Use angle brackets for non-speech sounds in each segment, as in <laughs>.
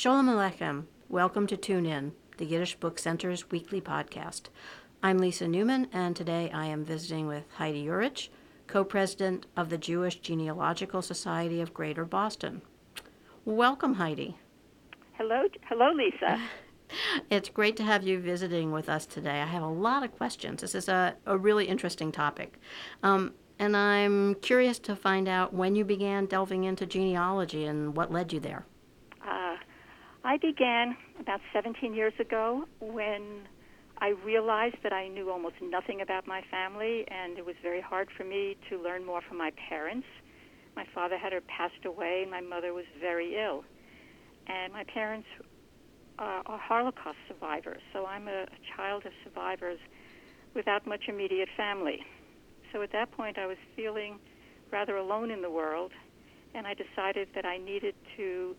Shalom Aleichem. Welcome to Tune In, the Yiddish Book Center's weekly podcast. I'm Lisa Newman, and today I am visiting with Heidi Urich, co president of the Jewish Genealogical Society of Greater Boston. Welcome, Heidi. Hello, hello, Lisa. <laughs> It's great to have you visiting with us today. I have a lot of questions. This is a, a really interesting topic. Um, and I'm curious to find out when you began delving into genealogy and what led you there. I began about 17 years ago when I realized that I knew almost nothing about my family, and it was very hard for me to learn more from my parents. My father had passed away, and my mother was very ill. And my parents uh, are Holocaust survivors, so I'm a, a child of survivors without much immediate family. So at that point, I was feeling rather alone in the world, and I decided that I needed to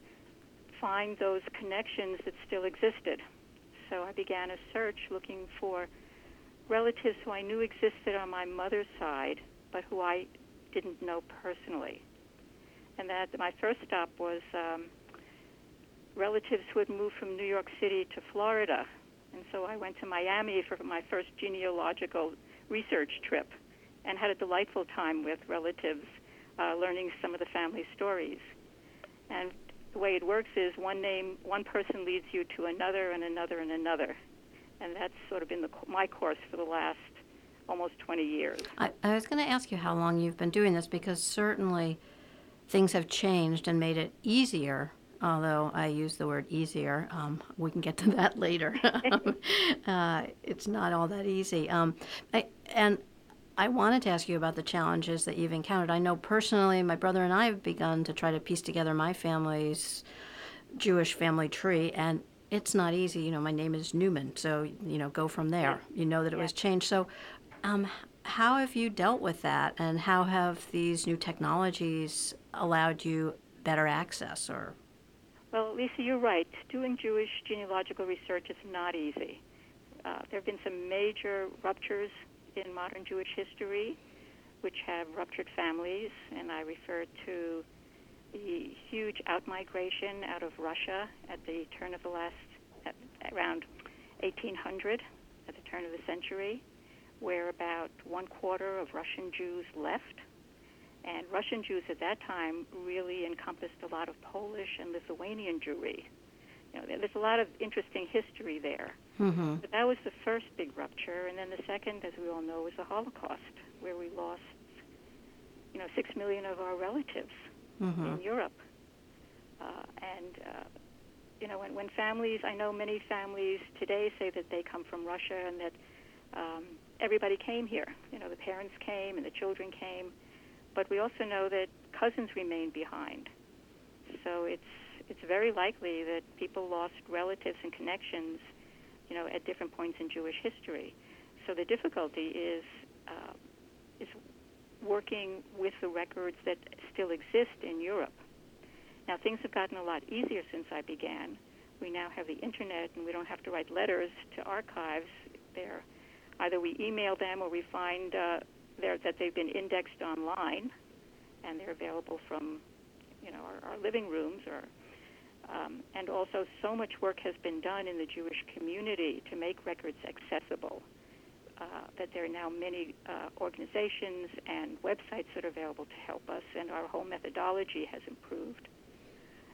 find those connections that still existed. So I began a search looking for relatives who I knew existed on my mother's side, but who I didn't know personally. And that my first stop was um, relatives who had moved from New York City to Florida. And so I went to Miami for my first genealogical research trip and had a delightful time with relatives, uh, learning some of the family stories. And the way it works is one name, one person leads you to another, and another, and another, and that's sort of been the, my course for the last almost 20 years. I, I was going to ask you how long you've been doing this because certainly things have changed and made it easier although I use the word easier. Um, we can get to that <laughs> later. <laughs> uh, it's not all that easy. Um, I, and I wanted to ask you about the challenges that you've encountered. I know personally, my brother and I have begun to try to piece together my family's Jewish family tree, and it's not easy. You know, my name is Newman, so you know, go from there. You know that it was changed. So, um, how have you dealt with that, and how have these new technologies allowed you better access? Or, well, Lisa, you're right. Doing Jewish genealogical research is not easy. Uh, there have been some major ruptures in modern Jewish history, which have ruptured families, and I refer to the huge outmigration out of Russia at the turn of the last, at, around 1800, at the turn of the century, where about one quarter of Russian Jews left. And Russian Jews at that time really encompassed a lot of Polish and Lithuanian Jewry. You know, there's a lot of interesting history there. Mm-hmm. But that was the first big rupture, and then the second, as we all know, was the Holocaust, where we lost, you know, six million of our relatives mm-hmm. in Europe. Uh, and uh, you know, when, when families, I know many families today say that they come from Russia and that um, everybody came here. You know, the parents came and the children came, but we also know that cousins remained behind. So it's it's very likely that people lost relatives and connections, you know, at different points in Jewish history. So the difficulty is uh, is working with the records that still exist in Europe. Now things have gotten a lot easier since I began. We now have the internet, and we don't have to write letters to archives. There, either we email them or we find uh, that they've been indexed online, and they're available from, you know, our, our living rooms or um, and also, so much work has been done in the Jewish community to make records accessible. Uh, that there are now many uh, organizations and websites that are available to help us, and our whole methodology has improved.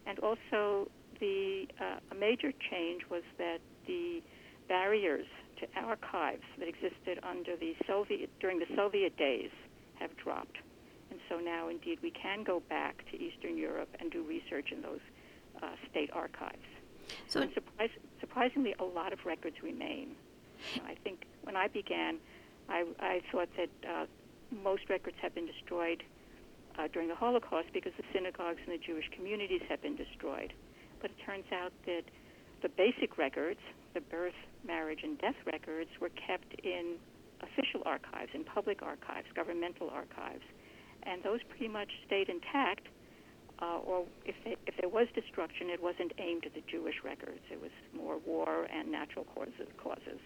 And also, the uh, a major change was that the barriers to archives that existed under the Soviet during the Soviet days have dropped, and so now, indeed, we can go back to Eastern Europe and do research in those uh, state archives. So, and surprise, surprisingly, a lot of records remain. I think when I began, I, I thought that uh, most records had been destroyed uh, during the Holocaust because the synagogues and the Jewish communities had been destroyed. But it turns out that the basic records, the birth, marriage, and death records, were kept in official archives, in public archives, governmental archives. And those pretty much stayed intact uh, or if, it, if there was destruction, it wasn't aimed at the Jewish records. It was more war and natural causes. causes.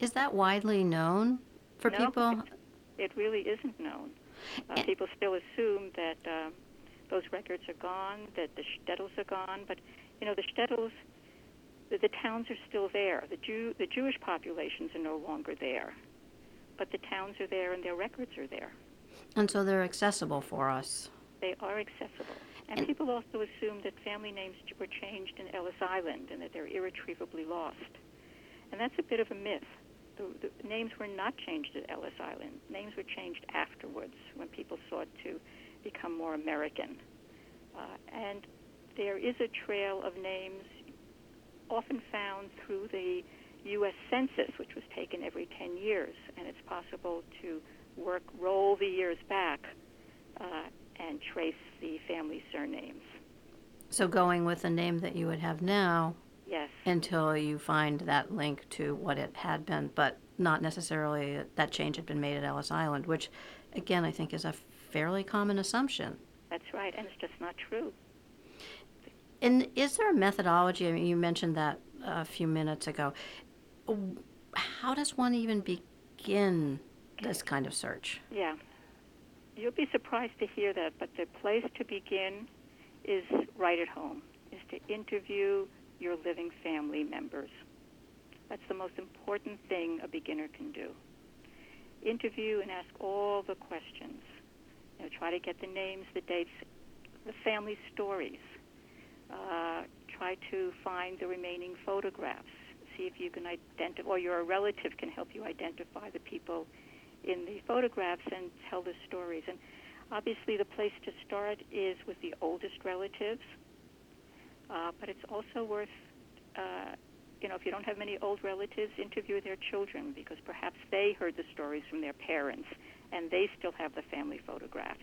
Is that widely known for no, people? It, it really isn't known. Uh, people still assume that uh, those records are gone, that the shtetls are gone, but you know the shtetls, the, the towns are still there. The Jew, the Jewish populations are no longer there, but the towns are there and their records are there. And so they're accessible for us. They are accessible. And people also assume that family names were changed in Ellis Island and that they're irretrievably lost. And that's a bit of a myth. The, the names were not changed at Ellis Island. Names were changed afterwards when people sought to become more American. Uh, and there is a trail of names often found through the U.S. Census, which was taken every 10 years, and it's possible to work, roll the years back, uh, and trace the family surnames. So going with the name that you would have now Yes. until you find that link to what it had been, but not necessarily that change had been made at Ellis Island, which, again, I think is a fairly common assumption. That's right, and it's just not true. And is there a methodology? I mean, you mentioned that a few minutes ago. How does one even begin this kind of search? Yeah. You'll be surprised to hear that, but the place to begin is right at home, is to interview your living family members. That's the most important thing a beginner can do. Interview and ask all the questions. You know, try to get the names, the dates, the family stories. Uh, try to find the remaining photographs. See if you can identify, or your relative can help you identify the people in the photographs and tell the stories. And obviously, the place to start is with the oldest relatives, uh, but it's also worth, uh, you know, if you don't have many old relatives, interview their children because perhaps they heard the stories from their parents and they still have the family photographs.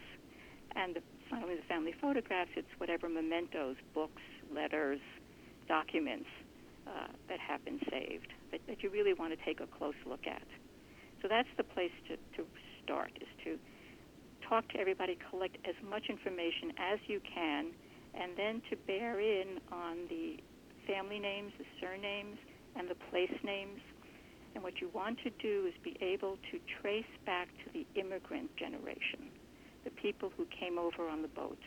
And it's not only the family photographs, it's whatever mementos, books, letters, documents uh, that have been saved that, that you really want to take a close look at. So that's the place to, to start, is to talk to everybody, collect as much information as you can, and then to bear in on the family names, the surnames, and the place names. And what you want to do is be able to trace back to the immigrant generation, the people who came over on the boat.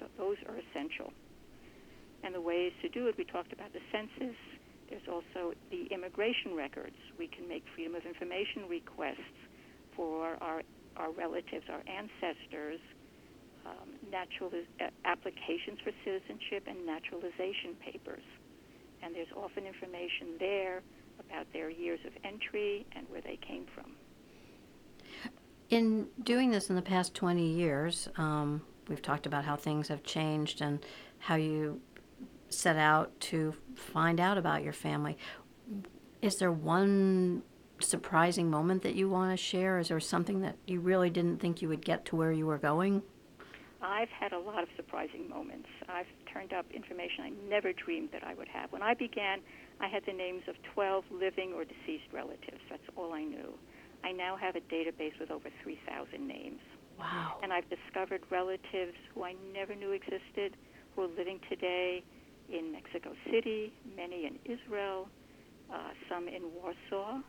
So those are essential. And the ways to do it, we talked about the census, there's also the immigration records. We can make freedom of information requests for our, our relatives, our ancestors, um, naturaliz- uh, applications for citizenship, and naturalization papers. And there's often information there about their years of entry and where they came from. In doing this in the past 20 years, um, we've talked about how things have changed and how you set out to find out about your family. Is there one surprising moment that you want to share? Is there something that you really didn't think you would get to where you were going? I've had a lot of surprising moments. I've turned up information I never dreamed that I would have. When I began, I had the names of 12 living or deceased relatives. That's all I knew. I now have a database with over 3,000 names. Wow. And I've discovered relatives who I never knew existed who are living today in Mexico City, many in Israel, uh, some in Warsaw.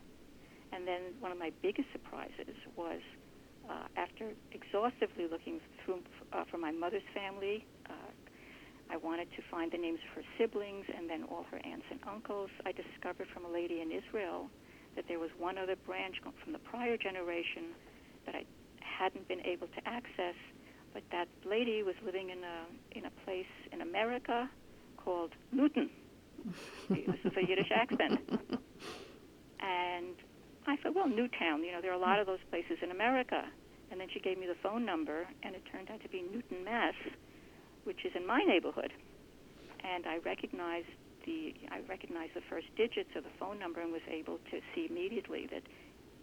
And then one of my biggest surprises was uh, after exhaustively looking through uh, for my mother's family, uh, I wanted to find the names of her siblings and then all her aunts and uncles. I discovered from a lady in Israel that there was one other branch from the prior generation that I hadn't been able to access, but that lady was living in a in a place in America called Newton. this is a Yiddish accent. And I thought, well, Newtown, you know, there are a lot of those places in America. And then she gave me the phone number, and it turned out to be Newton, Mass, which is in my neighborhood. And I recognized the I recognized the first digits of the phone number and was able to see immediately that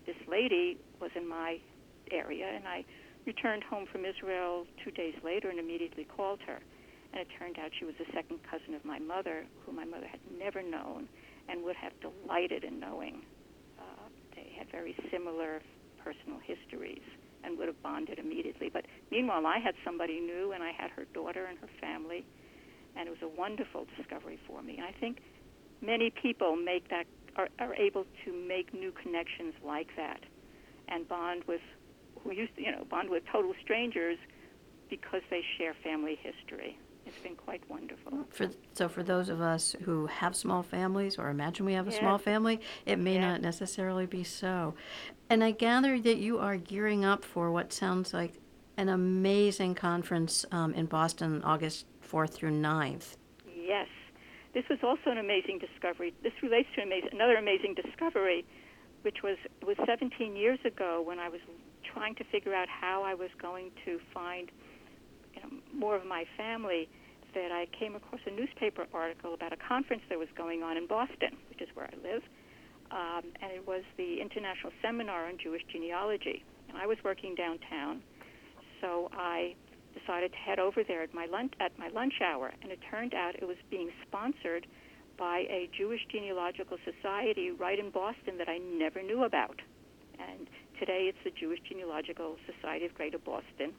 this lady was in my area. And I returned home from Israel two days later and immediately called her. And it turned out she was a second cousin of my mother, who my mother had never known and would have delighted in knowing. Uh, they had very similar personal histories and would have bonded immediately. But meanwhile, I had somebody new, and I had her daughter and her family, and it was a wonderful discovery for me. I think many people make that are, are able to make new connections like that, and bond with who used to, you know, bond with total strangers because they share family history. It's been quite wonderful. For, so for those of us who have small families or imagine we have a Yes. small family, it may Yes. not necessarily be so. And I gather that you are gearing up for what sounds like an amazing conference um, in Boston, August 4th through 9th. Yes. This was also an amazing discovery. This relates to amazing, another amazing discovery, which was was 17 years ago when I was trying to figure out how I was going to find you know, more of my family that I came across a newspaper article about a conference that was going on in Boston, which is where I live. Um, and it was the International Seminar on Jewish Genealogy. And I was working downtown, so I decided to head over there at my lunch at my lunch hour, and it turned out it was being sponsored by a Jewish Genealogical Society right in Boston that I never knew about. And today it's the Jewish Genealogical Society of Greater Boston,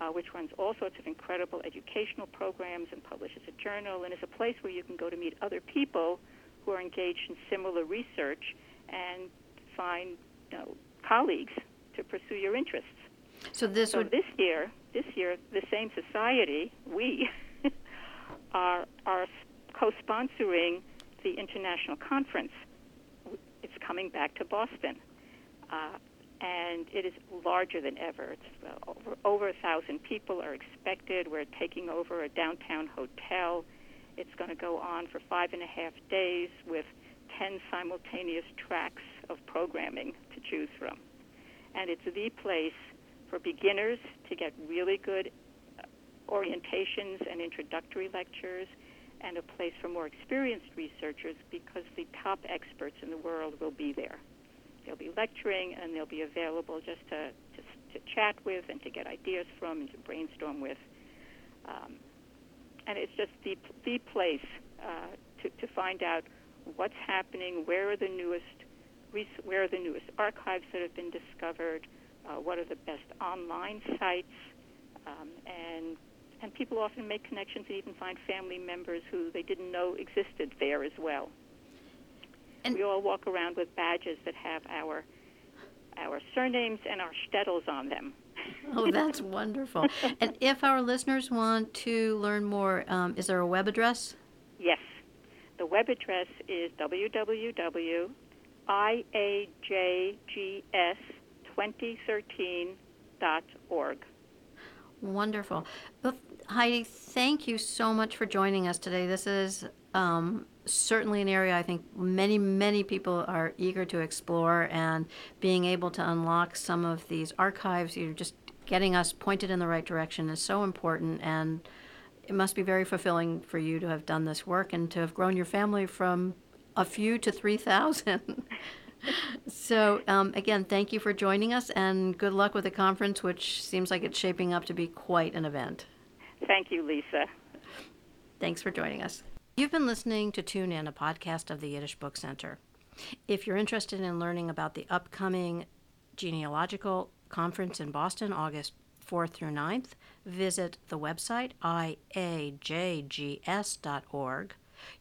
uh, which runs all sorts of incredible educational programs and publishes a journal and is a place where you can go to meet other people who are engaged in similar research and find you know, colleagues to pursue your interests. So this So would this year, this year, the same society, we, <laughs> are are co-sponsoring the international conference. It's coming back to Boston, uh, and it is larger than ever. It's uh, over over a thousand people are expected. We're taking over a downtown hotel. It's going to go on for five and a half days with ten simultaneous tracks of programming to choose from, and it's the place for beginners to get really good uh, orientations and introductory lectures, and a place for more experienced researchers because the top experts in the world will be there. They'll be lecturing and they'll be available just to, to, to chat with and to get ideas from and to brainstorm with. Um, and it's just the, the place uh, to, to find out what's happening, where are the newest, where are the newest archives that have been discovered, uh, what are the best online sites, um, and and people often make connections and even find family members who they didn't know existed there as well. And- we all walk around with badges that have our our surnames and our shtetls on them. <laughs> Oh, that's wonderful. <laughs> And if our listeners want to learn more, um, is there a web address? Yes. The web address is www.iajgs2013.org. Wonderful. Well, Heidi, thank you so much for joining us today. This is um, certainly an area I think many, many people are eager to explore, and being able to unlock some of these archives, you're just getting us pointed in the right direction is so important. And it must be very fulfilling for you to have done this work and to have grown your family from a few to 3,000. <laughs> so, um, again, thank you for joining us and good luck with the conference, which seems like it's shaping up to be quite an event. Thank you, Lisa. Thanks for joining us. You've been listening to Tune In, a podcast of the Yiddish Book Center. If you're interested in learning about the upcoming genealogical conference in Boston, August 4th through 9th, visit the website iajgs.org.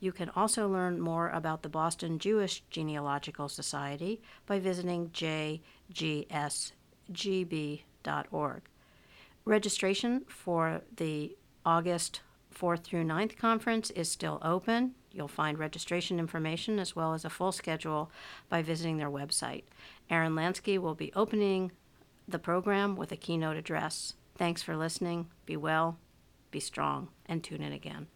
You can also learn more about the Boston Jewish Genealogical Society by visiting jgsgb.org. Registration for the August 4th through ninth conference is still open. You'll find registration information as well as a full schedule by visiting their website. Aaron Lansky will be opening the program with a keynote address. Thanks for listening. Be well, be strong, and tune in again.